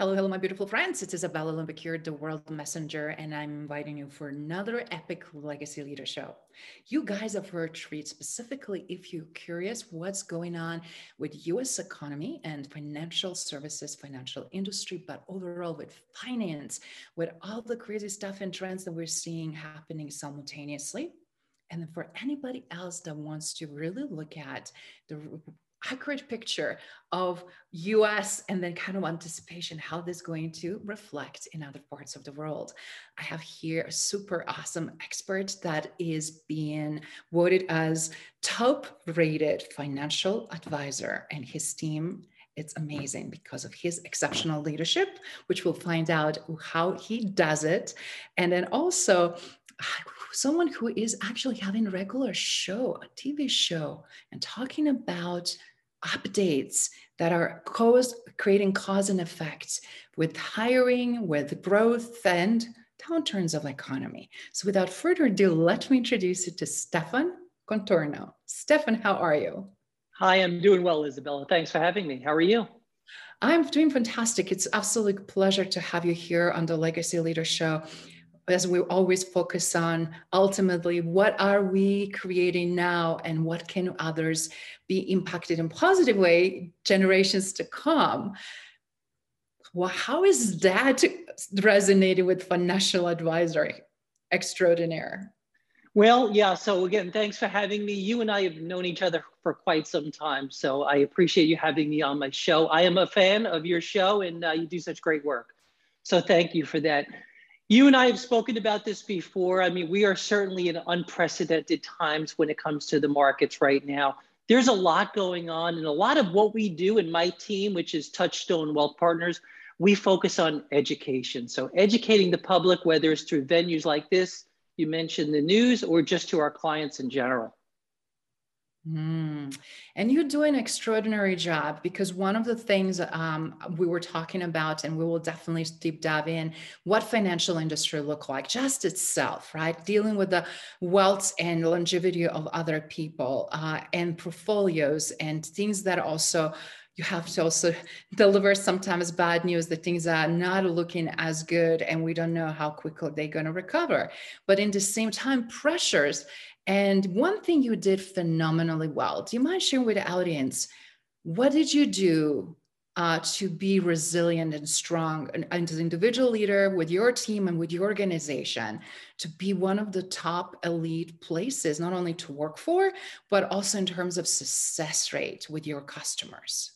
Hello, hello, my beautiful friends. It's Isabella Lundberg the World Messenger, and I'm inviting you for another epic legacy leader show. You guys have heard treat specifically if you're curious what's going on with US economy and financial services, financial industry, but overall with finance, with all the crazy stuff and trends that we're seeing happening simultaneously. And then for anybody else that wants to really look at the accurate picture of US and then kind of anticipation how this is going to reflect in other parts of the world. I have here a super awesome expert that is being voted as top rated financial advisor and his team it's amazing because of his exceptional leadership, which we'll find out how he does it. And then also someone who is actually having a regular show, a TV show, and talking about updates that are cause, creating cause and effect with hiring, with growth, and downturns of economy. So without further ado, let me introduce you to Stefan Contorno. Stefan, how are you? Hi, I'm doing well, Isabella. Thanks for having me. How are you? I'm doing fantastic. It's absolute pleasure to have you here on the Legacy Leader Show as we always focus on ultimately what are we creating now and what can others be impacted in a positive way generations to come? Well how is that resonating with financial advisory extraordinaire? Well yeah so again thanks for having me. You and i have known each other for quite some time so i appreciate you having me on my show. I am a fan of your show and uh, you do such great work. So thank you for that you and I have spoken about this before. I mean, we are certainly in unprecedented times when it comes to the markets right now. There's a lot going on, and a lot of what we do in my team, which is Touchstone Wealth Partners, we focus on education. So, educating the public, whether it's through venues like this, you mentioned the news, or just to our clients in general. Mm. And you do an extraordinary job because one of the things um, we were talking about, and we will definitely deep dive in, what financial industry look like, just itself, right? Dealing with the wealth and longevity of other people uh, and portfolios and things that also you have to also deliver sometimes bad news that things are not looking as good and we don't know how quickly they're going to recover but in the same time pressures and one thing you did phenomenally well. Do you mind sharing with the audience? What did you do uh, to be resilient and strong and, and, as an individual leader with your team and with your organization to be one of the top elite places, not only to work for, but also in terms of success rate with your customers?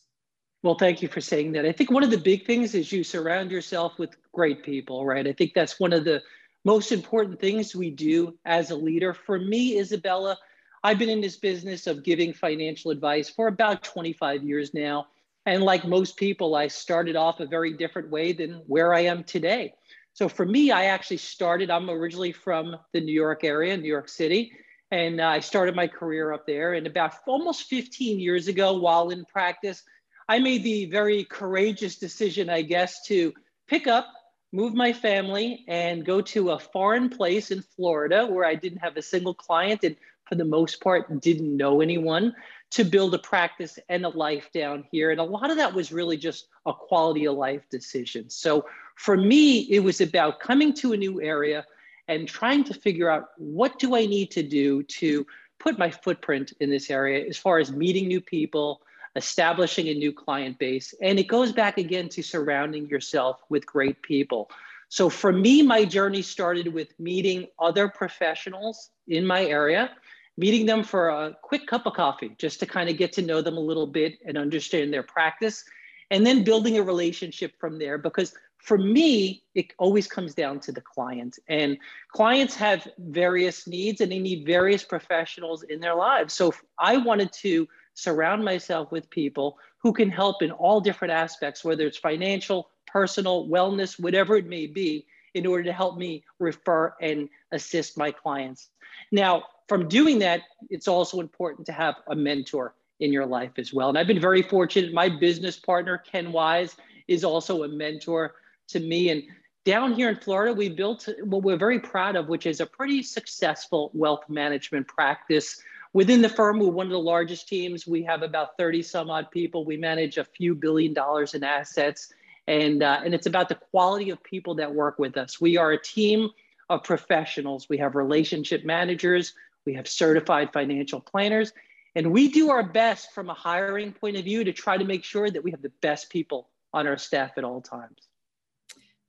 Well, thank you for saying that. I think one of the big things is you surround yourself with great people, right? I think that's one of the most important things we do as a leader. For me, Isabella, I've been in this business of giving financial advice for about 25 years now. And like most people, I started off a very different way than where I am today. So for me, I actually started, I'm originally from the New York area, New York City. And uh, I started my career up there. And about almost 15 years ago, while in practice, I made the very courageous decision, I guess, to pick up move my family and go to a foreign place in Florida where I didn't have a single client and for the most part didn't know anyone to build a practice and a life down here. And a lot of that was really just a quality of life decision. So for me, it was about coming to a new area and trying to figure out what do I need to do to put my footprint in this area as far as meeting new people, establishing a new client base. And it goes back again to surrounding yourself with great people. So for me, my journey started with meeting other professionals in my area, meeting them for a quick cup of coffee, just to kind of get to know them a little bit and understand their practice, and then building a relationship from there. Because for me, it always comes down to the client. And clients have various needs and they need various professionals in their lives. So I wanted to surround myself with people who can help in all different aspects, whether it's financial, personal, wellness, whatever it may be, in order to help me refer and assist my clients. Now, from doing that, it's also important to have a mentor in your life as well. And I've been very fortunate. My business partner, Ken Wise, is also a mentor to me. And down here in Florida, we built what we're very proud of, which is a pretty successful wealth management practice. Within the firm, we're one of the largest teams. We have about 30 some odd people. We manage a few billion dollars in assets. And, uh, and it's about the quality of people that work with us. We are a team of professionals. We have relationship managers, we have certified financial planners, and we do our best from a hiring point of view to try to make sure that we have the best people on our staff at all times.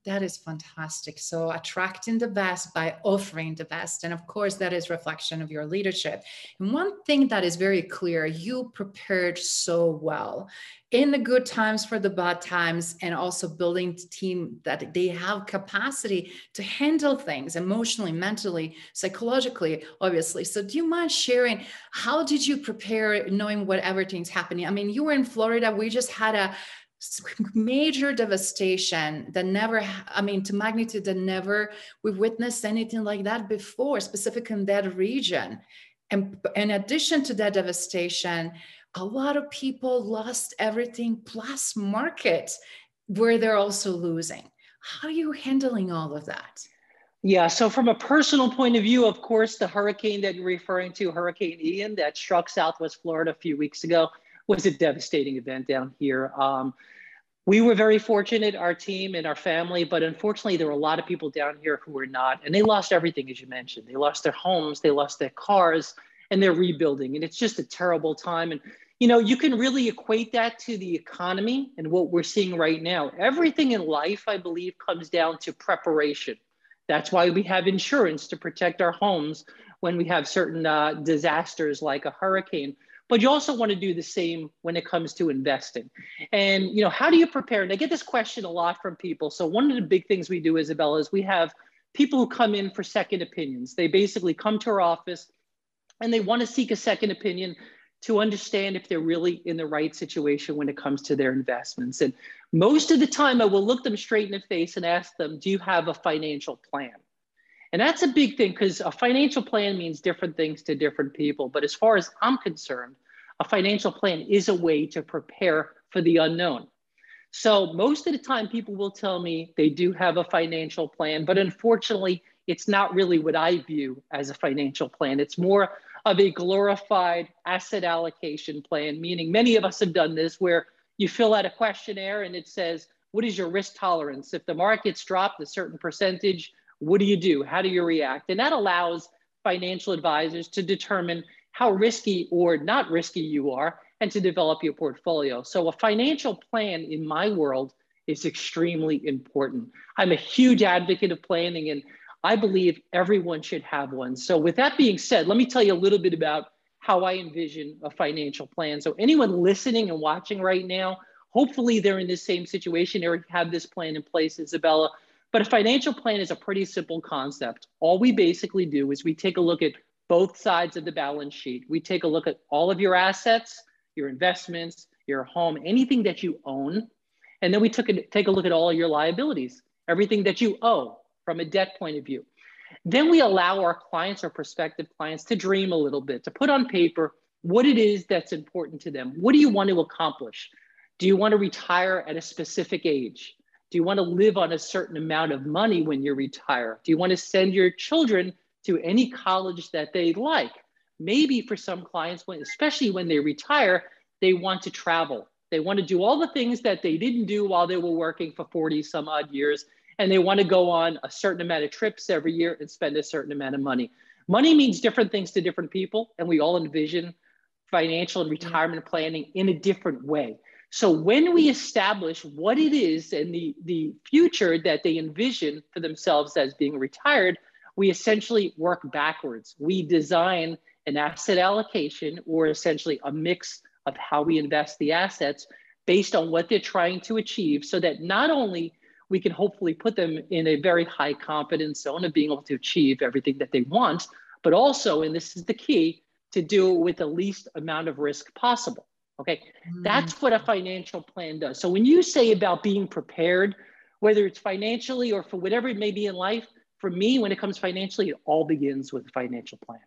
That is fantastic. So attracting the best by offering the best. And of course, that is reflection of your leadership. And one thing that is very clear, you prepared so well in the good times for the bad times and also building the team that they have capacity to handle things emotionally, mentally, psychologically, obviously. So do you mind sharing how did you prepare knowing what everything's happening? I mean, you were in Florida. We just had a major devastation that never i mean to magnitude that never we've witnessed anything like that before specific in that region. And in addition to that devastation a lot of people lost everything plus market where they're also losing. How are you handling all of that? Yeah, so from a personal point of view, of course, the hurricane that you're referring to, Hurricane Ian, that struck Southwest Florida a few weeks ago, was a devastating event down here. Um, we were very fortunate, our team and our family, but unfortunately, there were a lot of people down here who were not, and they lost everything, as you mentioned. They lost their homes, they lost their cars, and they're rebuilding. And it's just a terrible time. And, you know, you can really equate that to the economy and what we're seeing right now. Everything in life, I believe, comes down to preparation. That's why we have insurance to protect our homes when we have certain uh, disasters like a hurricane but you also want to do the same when it comes to investing. And you know, how do you prepare? And I get this question a lot from people. So one of the big things we do, Isabella, is we have people who come in for second opinions. They basically come to our office and they want to seek a second opinion to understand if they're really in the right situation when it comes to their investments. And most of the time, I will look them straight in the face and ask them, Do you have a financial plan? And that's a big thing because a financial plan means different things to different people. But as far as I'm concerned, a financial plan is a way to prepare for the unknown. So most of the time, people will tell me they do have a financial plan, but unfortunately, it's not really what I view as a financial plan. It's more of a glorified asset allocation plan, meaning many of us have done this where you fill out a questionnaire and it says, What is your risk tolerance? If the market's dropped a certain percentage, what do you do? How do you react? And that allows financial advisors to determine how risky or not risky you are and to develop your portfolio. So, a financial plan in my world is extremely important. I'm a huge advocate of planning and I believe everyone should have one. So, with that being said, let me tell you a little bit about how I envision a financial plan. So, anyone listening and watching right now, hopefully they're in the same situation or have this plan in place, Isabella. But a financial plan is a pretty simple concept. All we basically do is we take a look at both sides of the balance sheet. We take a look at all of your assets, your investments, your home, anything that you own. And then we took a, take a look at all your liabilities, everything that you owe from a debt point of view. Then we allow our clients or prospective clients to dream a little bit, to put on paper what it is that's important to them. What do you want to accomplish? Do you want to retire at a specific age? Do you want to live on a certain amount of money when you retire? Do you want to send your children to any college that they like? Maybe for some clients, especially when they retire, they want to travel. They want to do all the things that they didn't do while they were working for 40 some odd years. And they want to go on a certain amount of trips every year and spend a certain amount of money. Money means different things to different people, and we all envision financial and retirement planning in a different way. So when we establish what it is and the, the future that they envision for themselves as being retired, we essentially work backwards. We design an asset allocation or essentially a mix of how we invest the assets based on what they're trying to achieve so that not only we can hopefully put them in a very high confidence zone of being able to achieve everything that they want, but also, and this is the key, to do it with the least amount of risk possible. Okay, mm. that's what a financial plan does. So when you say about being prepared, whether it's financially or for whatever it may be in life, for me, when it comes financially, it all begins with a financial plan.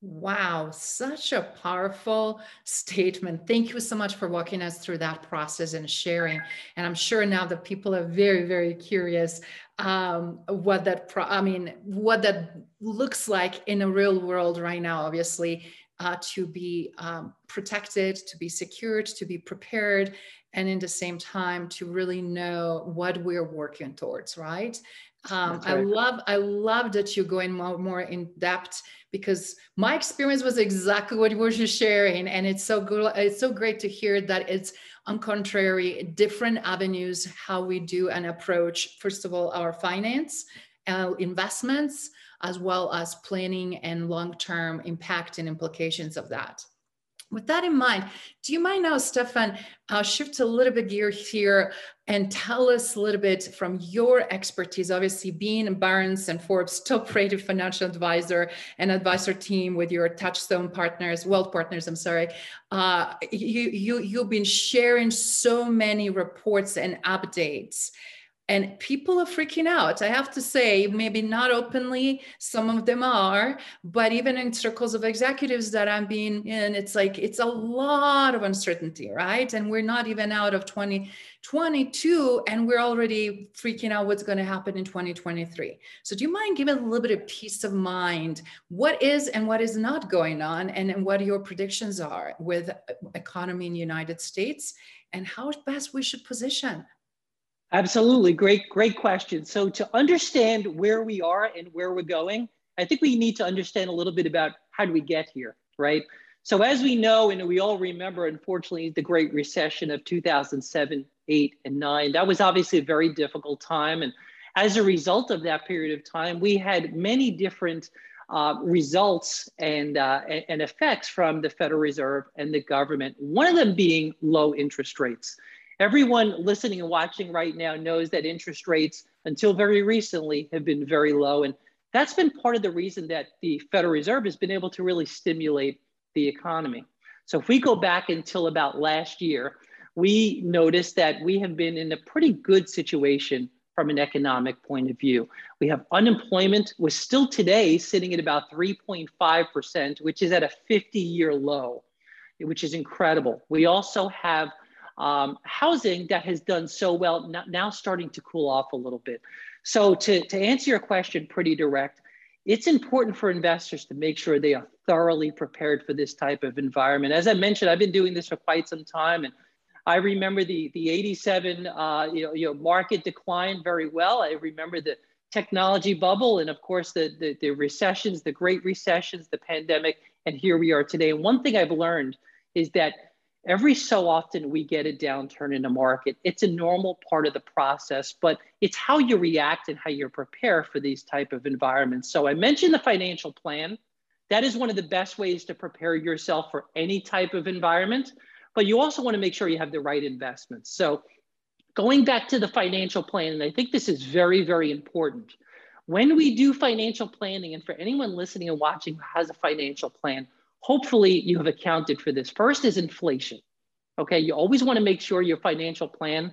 Wow, such a powerful statement. Thank you so much for walking us through that process and sharing. And I'm sure now that people are very, very curious um, what that, pro- I mean, what that looks like in a real world right now, obviously, uh, to be um, protected, to be secured, to be prepared, and in the same time to really know what we're working towards, right? Um, right. I love I love that you're going more, more in depth because my experience was exactly what you were just sharing, and it's so good. It's so great to hear that it's on contrary different avenues how we do and approach. First of all, our finance, uh, investments, as well as planning and long-term impact and implications of that. With that in mind, do you mind now, Stefan, uh, shift a little bit gear here and tell us a little bit from your expertise, obviously being Barron's and Forbes top-rated financial advisor and advisor team with your Touchstone partners, wealth partners, I'm sorry. Uh, you, you, you've been sharing so many reports and updates and people are freaking out. I have to say maybe not openly some of them are but even in circles of executives that i'm being in it's like it's a lot of uncertainty right? And we're not even out of 2022 and we're already freaking out what's going to happen in 2023 so do you mind giving a little bit of peace of mind? What is and what is not going on and, and what your predictions are with uh, economy in united states and how best we should position Absolutely. Great, great question. So to understand where we are and where we're going, I think we need to understand a little bit about how do we get here, right? So as we know, and we all remember, unfortunately, the Great Recession of 2007, 8, and 9, that was obviously a very difficult time. And as a result of that period of time, we had many different uh, results and, uh, and effects from the Federal Reserve and the government, one of them being low interest rates. Everyone listening and watching right now knows that interest rates until very recently have been very low. And that's been part of the reason that the Federal Reserve has been able to really stimulate the economy. So if we go back until about last year, we noticed that we have been in a pretty good situation from an economic point of view. We have unemployment was still today sitting at about 3.5%, which is at a 50 year low, which is incredible. We also have um, housing that has done so well now starting to cool off a little bit. So to, to answer your question pretty direct, it's important for investors to make sure they are thoroughly prepared for this type of environment. As I mentioned, I've been doing this for quite some time and I remember the, the 87 uh, you, know, you know, market decline very well. I remember the technology bubble and of course the, the, the recessions, the great recessions, the pandemic, and here we are today. And one thing I've learned is that every so often we get a downturn in the market. It's a normal part of the process but it's how you react and how you prepare for these type of environments. So i mentioned the financial plan. That is one of the best ways to prepare yourself for any type of environment but you also want to make sure you have the right investments. So going back to the financial plan and i think this is very very important. When we do financial planning and for anyone listening and watching who has a financial plan hopefully you have accounted for this. First is inflation. Okay, you always want to make sure your financial plan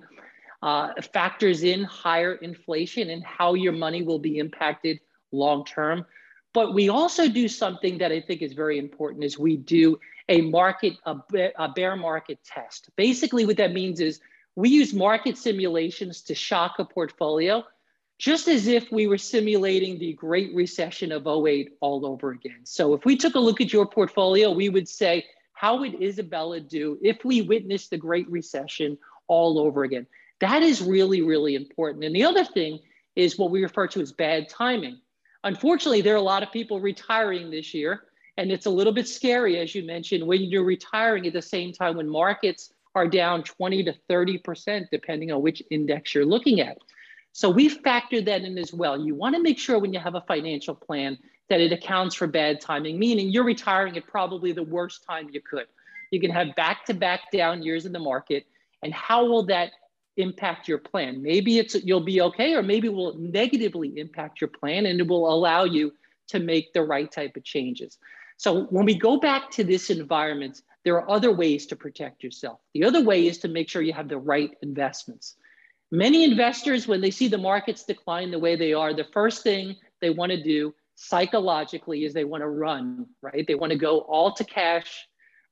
uh, factors in higher inflation and how your money will be impacted long term. But we also do something that I think is very important is we do a market, a, a bear market test. Basically what that means is we use market simulations to shock a portfolio just as if we were simulating the Great Recession of 08 all over again. So if we took a look at your portfolio, we would say, how would Isabella do if we witnessed the Great Recession all over again? That is really, really important. And the other thing is what we refer to as bad timing. Unfortunately, there are a lot of people retiring this year, and it's a little bit scary, as you mentioned, when you're retiring at the same time when markets are down 20 to 30%, depending on which index you're looking at. So we factored that in as well. You want to make sure when you have a financial plan that it accounts for bad timing, meaning you're retiring at probably the worst time you could. You can have back to back down years in the market. And how will that impact your plan? Maybe it's you'll be okay, or maybe it will negatively impact your plan and it will allow you to make the right type of changes. So when we go back to this environment, there are other ways to protect yourself. The other way is to make sure you have the right investments. Many investors, when they see the markets decline the way they are, the first thing they want to do psychologically is they want to run, right? They want to go all to cash,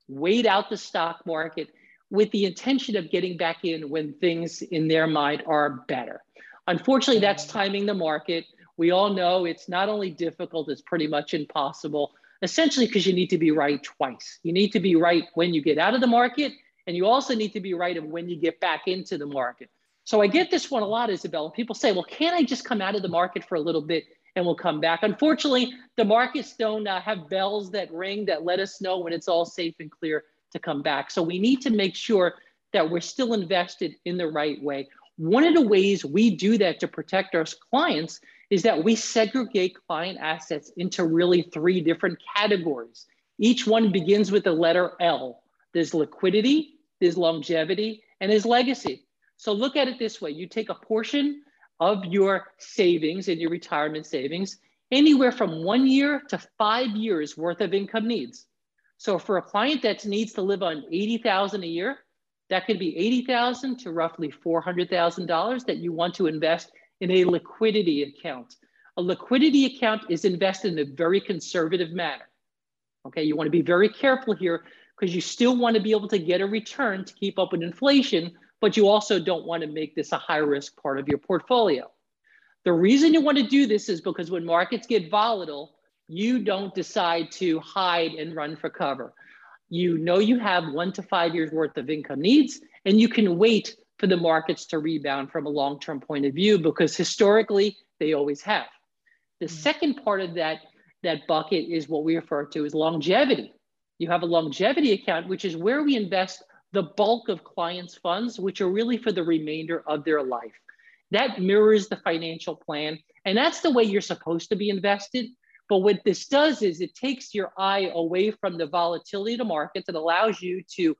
wait out the stock market with the intention of getting back in when things in their mind are better. Unfortunately, that's timing the market. We all know it's not only difficult, it's pretty much impossible, essentially because you need to be right twice. You need to be right when you get out of the market, and you also need to be right of when you get back into the market. So I get this one a lot, Isabella. People say, well, can't I just come out of the market for a little bit and we'll come back? Unfortunately, the markets don't uh, have bells that ring that let us know when it's all safe and clear to come back. So we need to make sure that we're still invested in the right way. One of the ways we do that to protect our clients is that we segregate client assets into really three different categories. Each one begins with the letter L. There's liquidity, there's longevity, and there's legacy. So look at it this way you take a portion of your savings and your retirement savings, anywhere from one year to five years worth of income needs. So for a client that needs to live on 80,000 a year, that could be 80,000 to roughly $400,000 that you want to invest in a liquidity account. A liquidity account is invested in a very conservative manner. Okay, you want to be very careful here because you still want to be able to get a return to keep up with inflation but you also don't want to make this a high risk part of your portfolio. The reason you want to do this is because when markets get volatile, you don't decide to hide and run for cover. You know you have one to five years worth of income needs, and you can wait for the markets to rebound from a long term point of view because historically they always have. The mm-hmm. second part of that, that bucket is what we refer to as longevity. You have a longevity account, which is where we invest the bulk of clients' funds, which are really for the remainder of their life. That mirrors the financial plan. And that's the way you're supposed to be invested. But what this does is it takes your eye away from the volatility of the markets and allows you to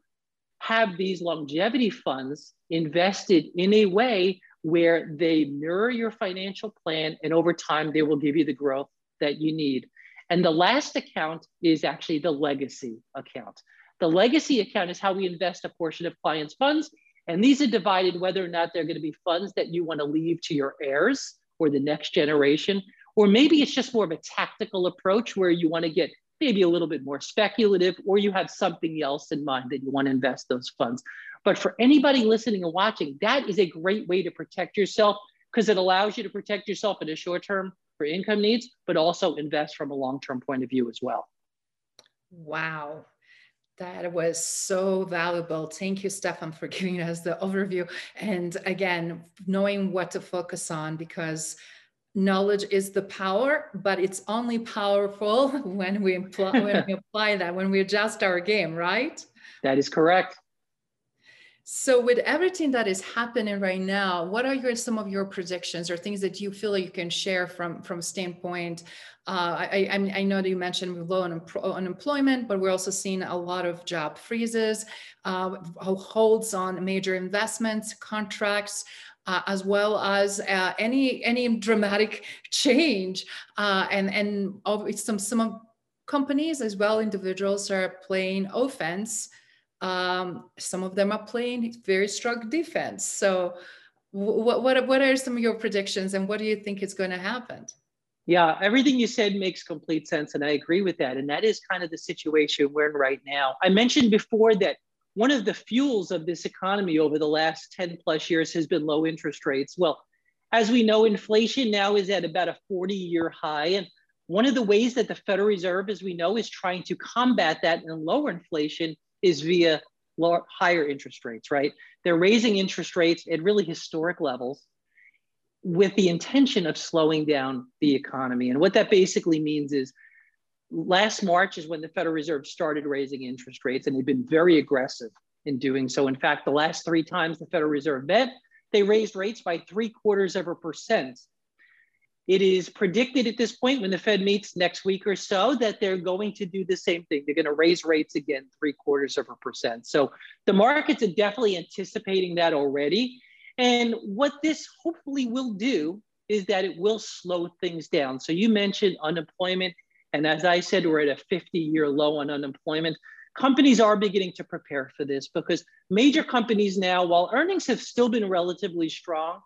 have these longevity funds invested in a way where they mirror your financial plan and over time they will give you the growth that you need. And the last account is actually the legacy account. The legacy account is how we invest a portion of clients' funds. And these are divided whether or not they're going to be funds that you want to leave to your heirs or the next generation. Or maybe it's just more of a tactical approach where you want to get maybe a little bit more speculative, or you have something else in mind that you want to invest those funds. But for anybody listening and watching, that is a great way to protect yourself because it allows you to protect yourself in the short term for income needs, but also invest from a long term point of view as well. Wow. That was so valuable. Thank you, Stefan, for giving us the overview. And again, knowing what to focus on because knowledge is the power, but it's only powerful when we, apply, when we apply that, when we adjust our game, right? That is correct. So, with everything that is happening right now, what are your some of your predictions or things that you feel you can share from from standpoint? Uh, I, I, I know that you mentioned low unemployment, but we're also seeing a lot of job freezes, uh, holds on major investments, contracts. Uh, as well as uh, any any dramatic change uh, and and some some companies as well individuals are playing offense um, some of them are playing very strong defense. So, what, what, what are some of your predictions and what do you think is going to happen? Yeah, everything you said makes complete sense. And I agree with that. And that is kind of the situation we're in right now. I mentioned before that one of the fuels of this economy over the last 10 plus years has been low interest rates. Well, as we know, inflation now is at about a 40 year high. And one of the ways that the Federal Reserve, as we know, is trying to combat that and lower inflation is via lower, higher interest rates, right? They're raising interest rates at really historic levels with the intention of slowing down the economy. And what that basically means is last March is when the Federal Reserve started raising interest rates, and they've been very aggressive in doing so. In fact, the last three times the Federal Reserve met, they raised rates by three quarters of a percent. It is predicted at this point when the Fed meets next week or so that they're going to do the same thing. They're going to raise rates again, three quarters of a percent. So the markets are definitely anticipating that already. And what this hopefully will do is that it will slow things down. So you mentioned unemployment. And as I said, we're at a 50 year low on unemployment. Companies are beginning to prepare for this because major companies now, while earnings have still been relatively strong,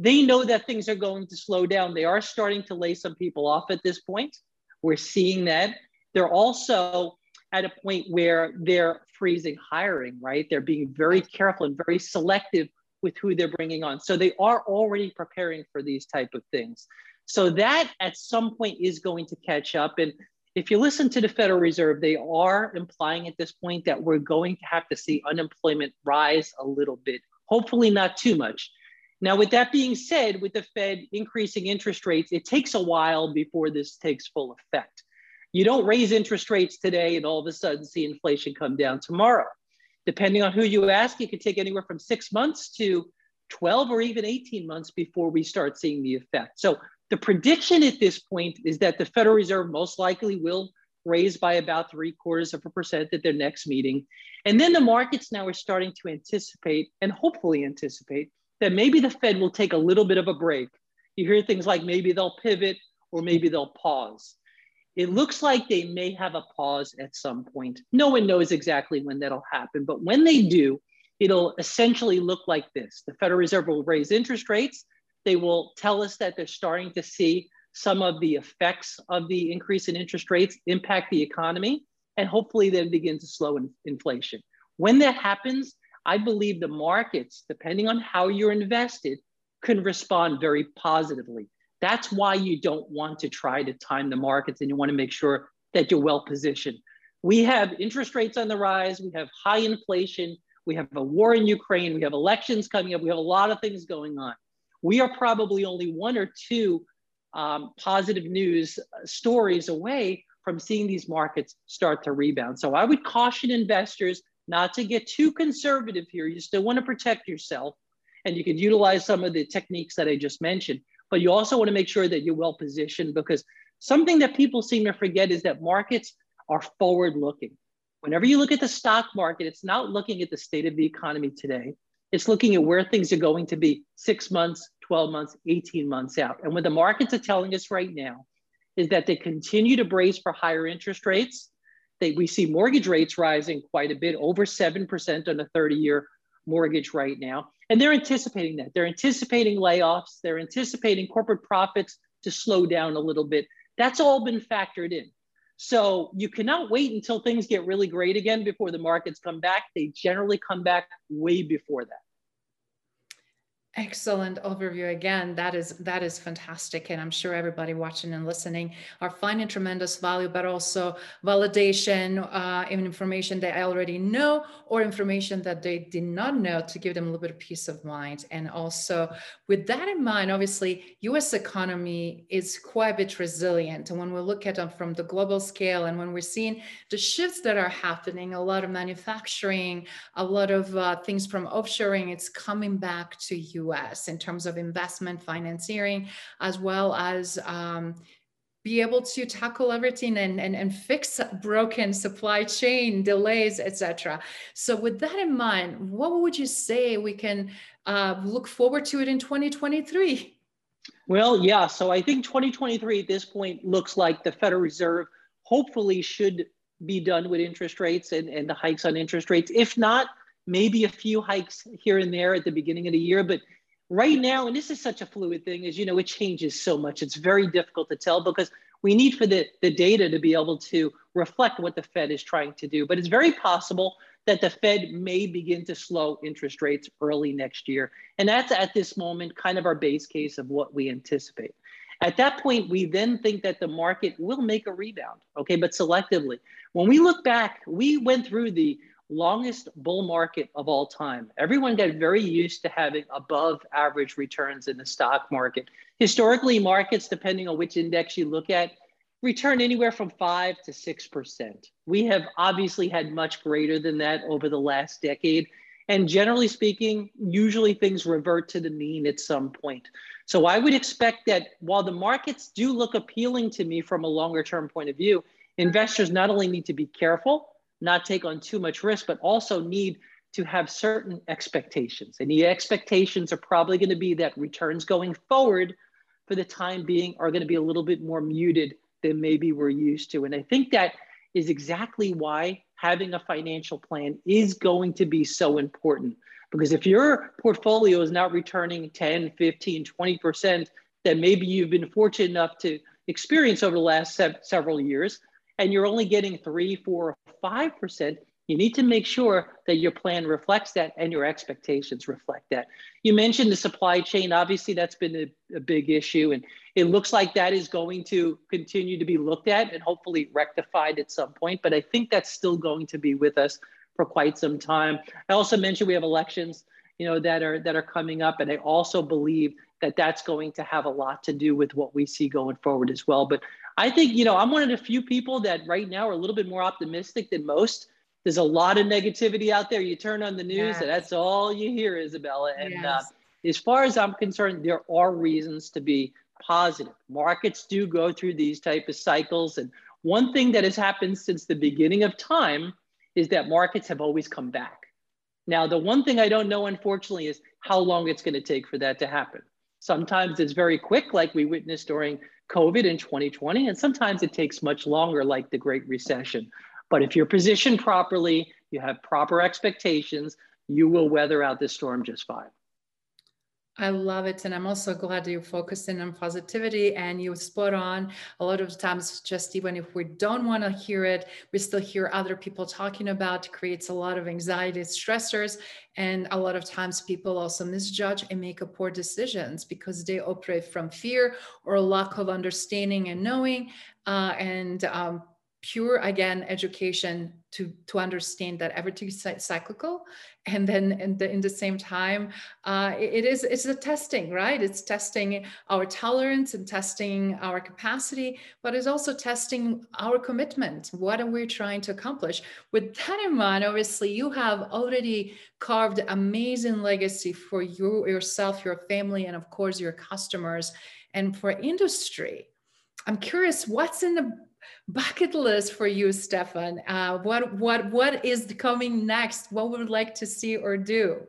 they know that things are going to slow down. They are starting to lay some people off at this point. We're seeing that. They're also at a point where they're freezing hiring, right? They're being very careful and very selective with who they're bringing on. So they are already preparing for these type of things. So that at some point is going to catch up. And if you listen to the Federal Reserve, they are implying at this point that we're going to have to see unemployment rise a little bit, hopefully not too much. Now, with that being said, with the Fed increasing interest rates, it takes a while before this takes full effect. You don't raise interest rates today and all of a sudden see inflation come down tomorrow. Depending on who you ask, it could take anywhere from six months to 12 or even 18 months before we start seeing the effect. So the prediction at this point is that the Federal Reserve most likely will raise by about three quarters of a percent at their next meeting. And then the markets now are starting to anticipate and hopefully anticipate that maybe the Fed will take a little bit of a break. You hear things like maybe they'll pivot or maybe they'll pause. It looks like they may have a pause at some point. No one knows exactly when that'll happen, but when they do, it'll essentially look like this. The Federal Reserve will raise interest rates. They will tell us that they're starting to see some of the effects of the increase in interest rates impact the economy, and hopefully then begin to slow in inflation. When that happens, I believe the markets, depending on how you're invested, can respond very positively. That's why you don't want to try to time the markets and you want to make sure that you're well positioned. We have interest rates on the rise, we have high inflation, we have a war in Ukraine, we have elections coming up, we have a lot of things going on. We are probably only one or two um, positive news stories away from seeing these markets start to rebound. So I would caution investors not to get too conservative here. You still want to protect yourself, and you can utilize some of the techniques that I just mentioned but you also want to make sure that you're well positioned because something that people seem to forget is that markets are forward looking. Whenever you look at the stock market, it's not looking at the state of the economy today. It's looking at where things are going to be six months, 12 months, 18 months out. And what the markets are telling us right now is that they continue to brace for higher interest rates. They, we see mortgage rates rising quite a bit, over 7% on a 30 year mortgage right now. And they're anticipating that. They're anticipating layoffs. They're anticipating corporate profits to slow down a little bit. That's all been factored in. So you cannot wait until things get really great again before the markets come back. They generally come back way before that. Excellent overview again. That is that is fantastic, and I'm sure everybody watching and listening are finding tremendous value, but also validation uh, in information that they already know or information that they did not know to give them a little bit of peace of mind. And also, with that in mind, obviously, U.S. economy is quite a bit resilient, and when we look at them from the global scale, and when we're seeing the shifts that are happening, a lot of manufacturing, a lot of uh, things from offshoring, it's coming back to you US in terms of investment financing, as well as um, be able to tackle everything and, and, and fix broken supply chain delays, etc. So with that in mind, what would you say we can uh, look forward to it in 2023? Well, yeah. So I think 2023 at this point looks like the Federal Reserve hopefully should be done with interest rates and, and the hikes on interest rates. If not, maybe a few hikes here and there at the beginning of the year. But right now, and this is such a fluid thing, as you know, it changes so much. It's very difficult to tell because we need for the, the data to be able to reflect what the Fed is trying to do. But it's very possible that the Fed may begin to slow interest rates early next year. And that's at this moment kind of our base case of what we anticipate. At that point, we then think that the market will make a rebound, okay, but selectively. When we look back, we went through the longest bull market of all time. Everyone got very used to having above average returns in the stock market. Historically, markets, depending on which index you look at, return anywhere from 5 to 6%. We have obviously had much greater than that over the last decade. And generally speaking, usually things revert to the mean at some point. So I would expect that while the markets do look appealing to me from a longer term point of view, investors not only need to be careful, not take on too much risk, but also need to have certain expectations. And the expectations are probably going to be that returns going forward for the time being are going to be a little bit more muted than maybe we're used to. And I think that is exactly why having a financial plan is going to be so important. Because if your portfolio is not returning 10, 15, 20% that maybe you've been fortunate enough to experience over the last se- several years, and you're only getting three, four, five percent, you need to make sure that your plan reflects that and your expectations reflect that. You mentioned the supply chain. Obviously, that's been a, a, big issue, and it looks like that is going to continue to be looked at and hopefully rectified at some point. But I think that's still going to be with us for quite some time. I also mentioned we have elections, you know, that are that are coming up, and I also believe that that's going to have a lot to do with what we see going forward as well. But I think, you know, I'm one of the few people that right now are a little bit more optimistic than most. There's a lot of negativity out there. You turn on the news, yes. and that's all you hear, Isabella. And uh, yes. uh, as far as I'm concerned, there are reasons to be positive. Markets do go through these type of cycles, and one thing that has happened since the beginning of time is that markets have always come back. Now, the one thing I don't know, unfortunately, is how long it's going to take for that to happen. Sometimes it's very quick, like we witnessed during COVID in 2020, and sometimes it takes much longer, like the Great Recession. But if you're positioned properly, you have proper expectations, you will weather out this storm just fine. I love it. And I'm also glad you're focusing on positivity and you spot on. A lot of times, just even if we don't want to hear it, we still hear other people talking about it creates a lot of anxiety, stressors. And a lot of times people also misjudge and make poor decisions because they operate from fear or lack of understanding and knowing. Uh, and um, pure again education to to understand that everything is cyclical. And then in the, in the same time uh, it is it's a testing right? It's testing our tolerance and testing our capacity but it's also testing our commitment what are we trying to accomplish. With that in mind obviously you have already carved amazing legacy for you yourself your family and of course your customers. And for industry i'm curious what's in the bucket list for you, Stefan? Uh, what what what is coming next? What would you like to see or do?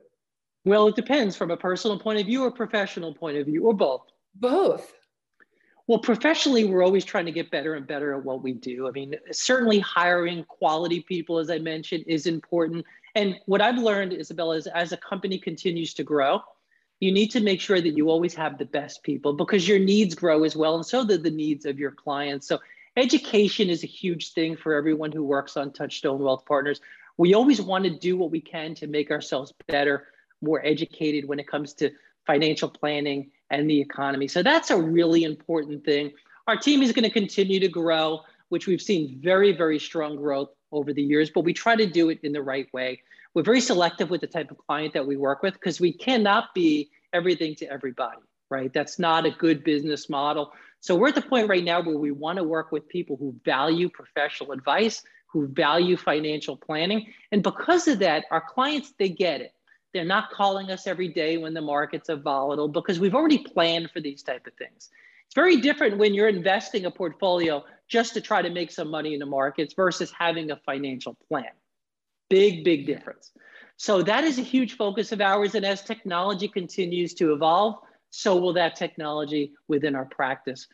Well, it depends from a personal point of view or professional point of view, or both. Both. Well, professionally, we're always trying to get better and better at what we do. I mean, certainly hiring quality people, as I mentioned, is important. And what I've learned, Isabella, is as a company continues to grow, you need to make sure that you always have the best people because your needs grow as well, and so do the needs of your clients. So Education is a huge thing for everyone who works on Touchstone Wealth Partners. We always want to do what we can to make ourselves better, more educated when it comes to financial planning and the economy. So that's a really important thing. Our team is going to continue to grow, which we've seen very, very strong growth over the years, but we try to do it in the right way. We're very selective with the type of client that we work with because we cannot be everything to everybody, right? That's not a good business model. So we're at the point right now where we want to work with people who value professional advice, who value financial planning. And because of that, our clients, they get it. They're not calling us every day when the markets are volatile because we've already planned for these type of things. It's very different when you're investing a portfolio just to try to make some money in the markets versus having a financial plan. Big, big difference. So that is a huge focus of ours. And as technology continues to evolve, so will that technology within our practice.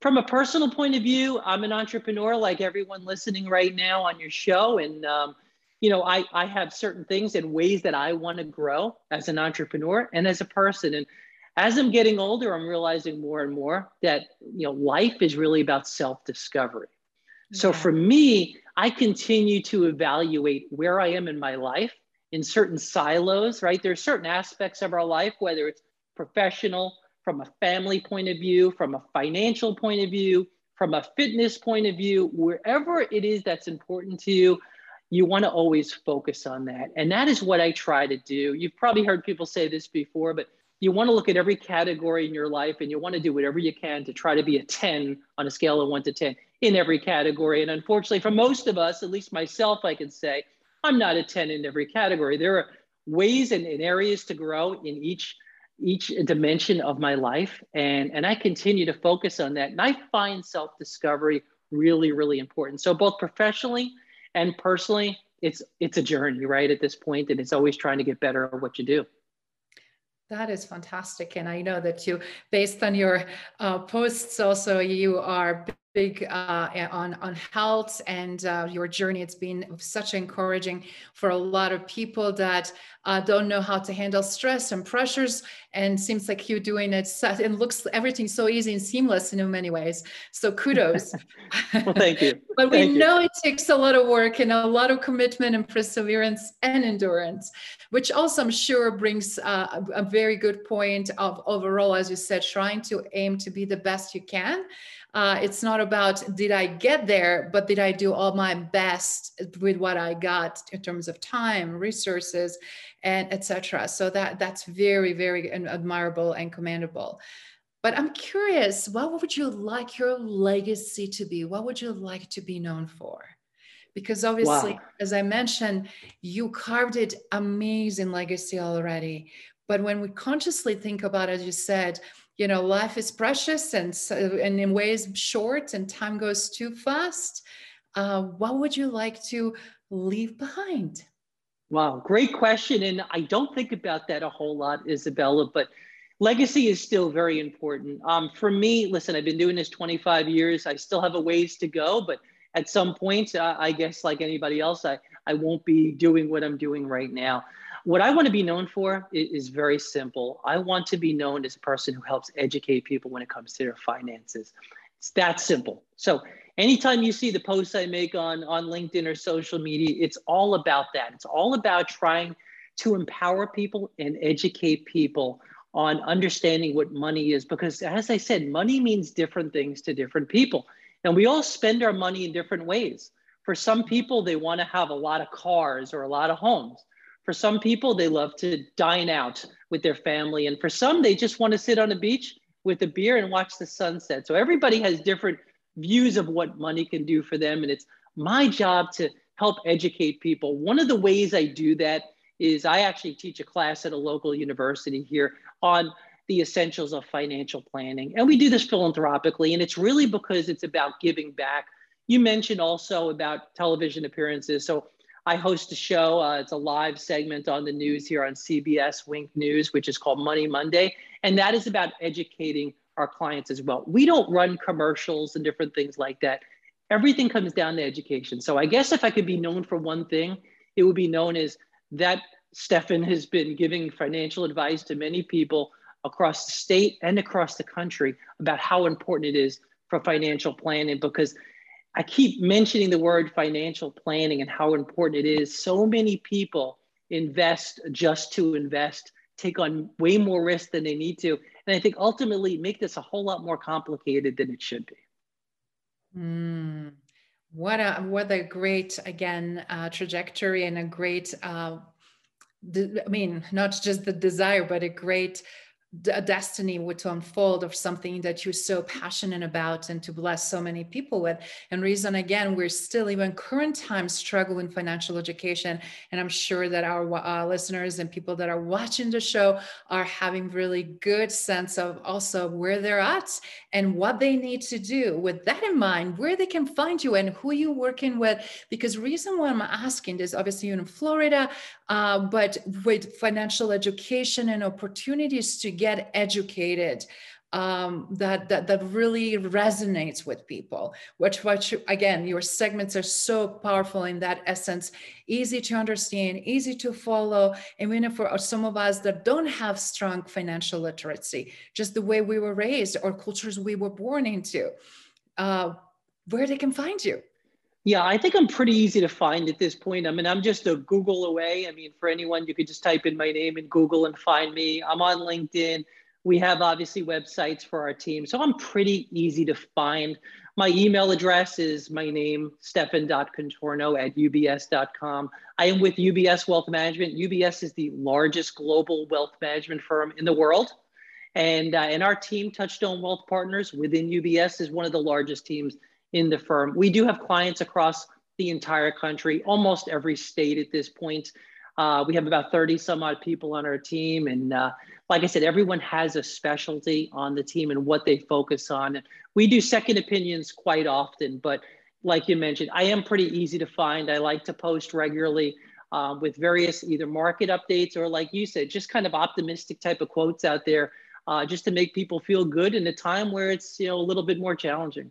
From a personal point of view, I'm an entrepreneur like everyone listening right now on your show. And, um, you know, I, I have certain things and ways that I want to grow as an entrepreneur and as a person. And as I'm getting older, I'm realizing more and more that, you know, life is really about self discovery. Yeah. So for me, I continue to evaluate where I am in my life in certain silos, right? There's certain aspects of our life, whether it's professional, from a family point of view, from a financial point of view, from a fitness point of view, wherever it is that's important to you, you want to always focus on that. And that is what I try to do. You've probably heard people say this before, but you want to look at every category in your life and you want to do whatever you can to try to be a 10 on a scale of 1 to 10 in every category. And unfortunately, for most of us, at least myself, I can say, I'm not a 10 in every category. There are ways and, and areas to grow in each each dimension of my life and and i continue to focus on that and i find self-discovery really really important. So both professionally and personally it's it's a journey right at this point and it's always trying to get better at what you do. That is fantastic and i know that you based on your uh, posts also you are big uh, on on health and uh, your journey. It's been such encouraging for a lot of people that uh, don't know how to handle stress and pressures. And seems like you're doing it. It looks everything so easy and seamless in many ways. So kudos. well, thank you. but we know you. it takes a lot of work and a lot of commitment and perseverance and endurance, which also I'm sure brings uh, a very good point of overall, as you said, trying to aim to be the best you can. Uh, it's not about did I get there, but did I do all my best with what I got in terms of time, resources, and etc. So that that's very very admirable and commendable. But I'm curious, what would you like your legacy to be? What would you like to be known for? Because obviously, wow. as I mentioned, you carved it amazing legacy already. But when we consciously think about, as you said, you know life is precious and and in ways short and time goes too fast uh, what would you like to leave behind? Wow great question and i don't think about that a whole lot isabella but legacy is still very important. Um, for me listen i've been doing this 25 years i still have a ways to go but at some point uh, i guess like anybody else i, I won't be doing what i'm doing right now what I want to be known for is, very simple. I want to be known as a person who helps educate people when it comes to their finances. It's that simple. So anytime you see the posts I make on, on LinkedIn or social media, it's all about that. It's all about trying to empower people and educate people on understanding what money is. Because as I said, money means different things to different people. And we all spend our money in different ways. For some people, they want to have a lot of cars or a lot of homes. For some people, they love to dine out with their family. And for some, they just want to sit on a beach with a beer and watch the sunset. So everybody has different views of what money can do for them. And it's my job to help educate people. One of the ways I do that is I actually teach a class at a local university here on the essentials of financial planning. And we do this philanthropically. And it's really because it's about giving back. You mentioned also about television appearances. So I host a show. Uh, it's a live segment on the news here on CBS Wink News, which is called Money Monday. And that is about educating our clients as well. We don't run commercials and different things like that. Everything comes down to education. So I guess if I could be known for one thing, it would be known as that Stefan has been giving financial advice to many people across the state and across the country about how important it is for financial planning because I keep mentioning the word financial planning and how important it is. So many people invest just to invest, take on way more risk than they need to. And I think ultimately make this a whole lot more complicated than it should be. Mm, what a what a great again uh, trajectory and a great uh, I mean not just the desire but a great a destiny would to unfold of something that you're so passionate about and to bless so many people with. And reason again we're still even current times struggle in financial education. And i'm sure that our uh, listeners and people that are watching the show are having really good sense of also where they're at and what they need to do. With that in mind where they can find you and who you're working with. Because reason why i'm asking this obviously you're in florida uh, but with financial education and opportunities to get educated um, that, that that really resonates with people. Which, which again, your segments are so powerful in that essence, easy to understand, easy to follow. And even for some of us that don't have strong financial literacy, just the way we were raised or cultures we were born into, uh, where they can find you. Yeah, I think I'm pretty easy to find at this point. I mean, I'm just a Google away. I mean, for anyone, you could just type in my name in Google and find me. I'm on LinkedIn. We have obviously websites for our team. So I'm pretty easy to find. My email address is my name, stefan.contorno at ubs.com. I am with UBS Wealth Management. UBS is the largest global wealth management firm in the world. And, uh, and our team, Touchstone Wealth Partners within UBS, is one of the largest teams in the firm. We do have clients across the entire country, almost every state at this point. Uh, we have about 30 some odd people on our team. And uh, like I said, everyone has a specialty on the team and what they focus on. We do second opinions quite often, but like you mentioned, I am pretty easy to find. I like to post regularly uh, with various either market updates or, like you said, just kind of optimistic type of quotes out there, uh, just to make people feel good in a time where it's you know a little bit more challenging.